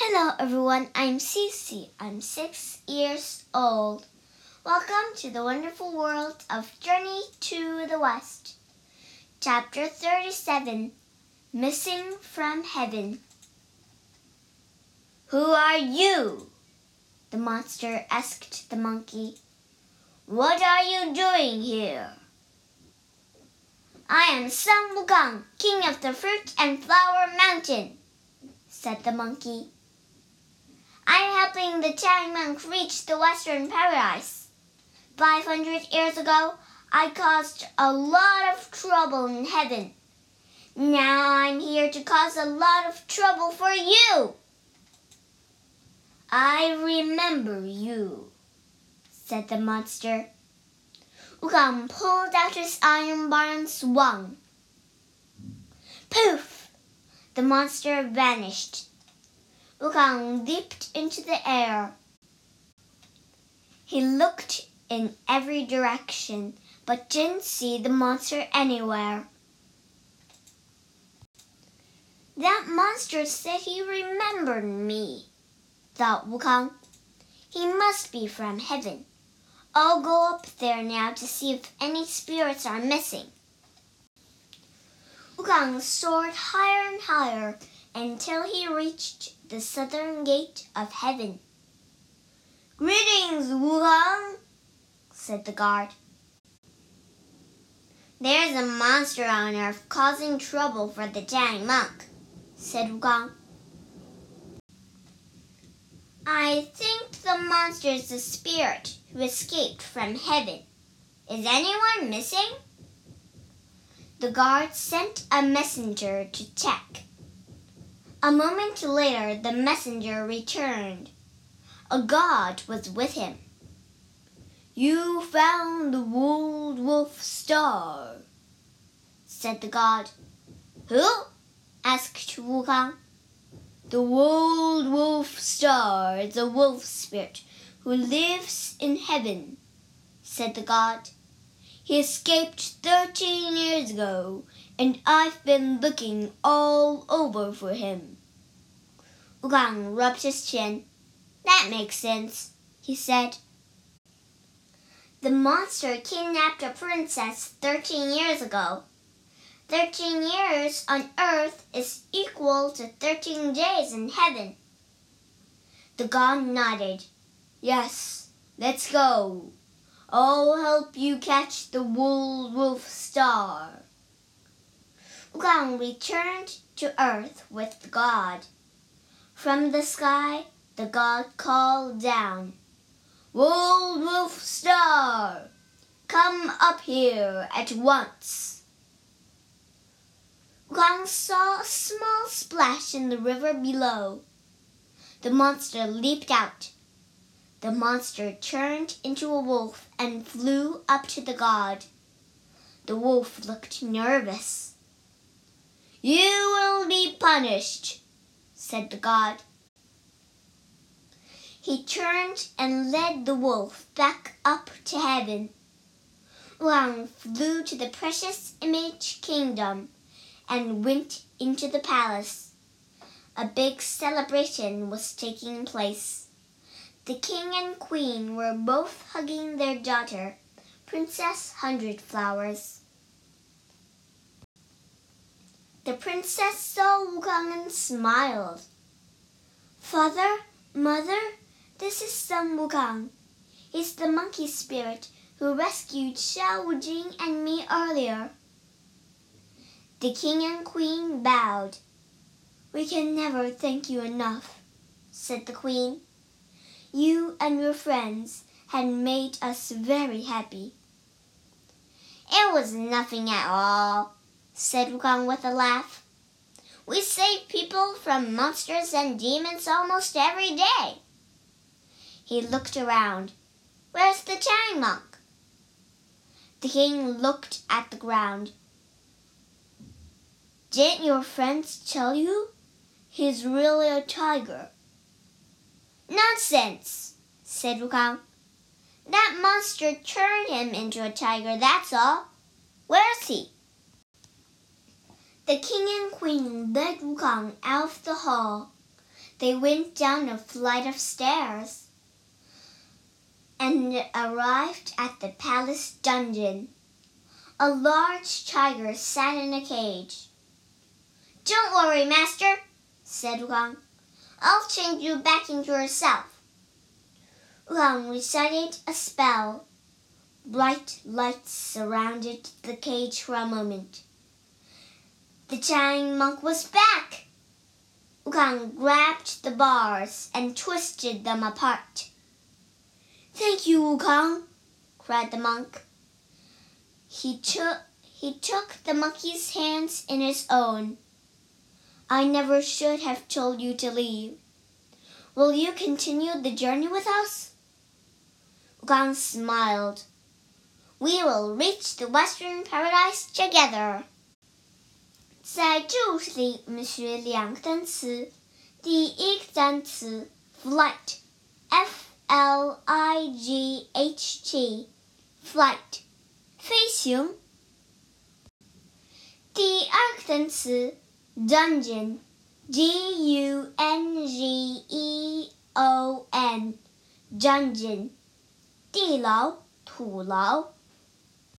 Hello everyone, I'm Cece. I'm six years old. Welcome to the wonderful world of Journey to the West. Chapter 37 Missing from Heaven. Who are you? The monster asked the monkey. What are you doing here? I am Sun Wukong, king of the fruit and flower mountain, said the monkey. I am helping the Tang monk reach the western paradise. Five hundred years ago, I caused a lot of trouble in heaven. Now I'm here to cause a lot of trouble for you. I remember you, said the monster. Wukong pulled out his iron bar and swung. Poof! The monster vanished. Wukong leaped into the air. He looked in every direction, but didn't see the monster anywhere. That monster said he remembered me, thought Wukong. He must be from heaven. I'll go up there now to see if any spirits are missing. Wukong soared higher and higher until he reached the southern gate of heaven. Greetings, Wukong, said the guard. There's a monster on earth causing trouble for the Tang monk, said Wukong. I think the monster is the spirit who escaped from heaven. Is anyone missing? The guard sent a messenger to check. A moment later, the messenger returned. A god was with him. You found the Wood Wolf Star, said the god. Who? asked Wukong. The Wood Wolf Star is a wolf spirit who lives in heaven, said the god. He escaped thirteen years ago, and I've been looking all over for him. Wukong rubbed his chin. That makes sense, he said. The monster kidnapped a princess thirteen years ago. Thirteen years on earth is equal to thirteen days in heaven. The god nodded. Yes, let's go. I'll help you catch the Wood Wolf Star. Wukong returned to earth with god. From the sky, the god called down, Wood Wolf Star, come up here at once. Wukong saw a small splash in the river below. The monster leaped out. The monster turned into a wolf and flew up to the god. The wolf looked nervous. You will be punished, said the god. He turned and led the wolf back up to heaven. Wang flew to the precious image kingdom and went into the palace. A big celebration was taking place. The king and queen were both hugging their daughter, Princess Hundred Flowers. The princess saw Wukong and smiled. Father, mother, this is Sun Wukong. He's the monkey spirit who rescued Sha Wujing and me earlier. The king and queen bowed. We can never thank you enough, said the queen. You and your friends had made us very happy. It was nothing at all, said Wukong with a laugh. We save people from monsters and demons almost every day. He looked around. Where's the Tang monk? The king looked at the ground. Didn't your friends tell you? He's really a tiger. Nonsense, said Wukong. That monster turned him into a tiger, that's all. Where's he? The king and queen led Wukong out of the hall. They went down a flight of stairs and arrived at the palace dungeon. A large tiger sat in a cage. Don't worry, master, said Wang. I'll change you back into yourself. Wang recited a spell. Bright lights surrounded the cage for a moment. The giant monk was back. Wukong grabbed the bars and twisted them apart. Thank you, Wukong, cried the monk. He took, he took the monkey's hands in his own. I never should have told you to leave. Will you continue the journey with us? Wukong smiled. We will reach the Western Paradise together. 在这里，我们学两个单词。第一个单词 flight，f l i g h t，flight，飞行。第二个单词 dungeon，d u n g e o n，dungeon，地牢、土牢。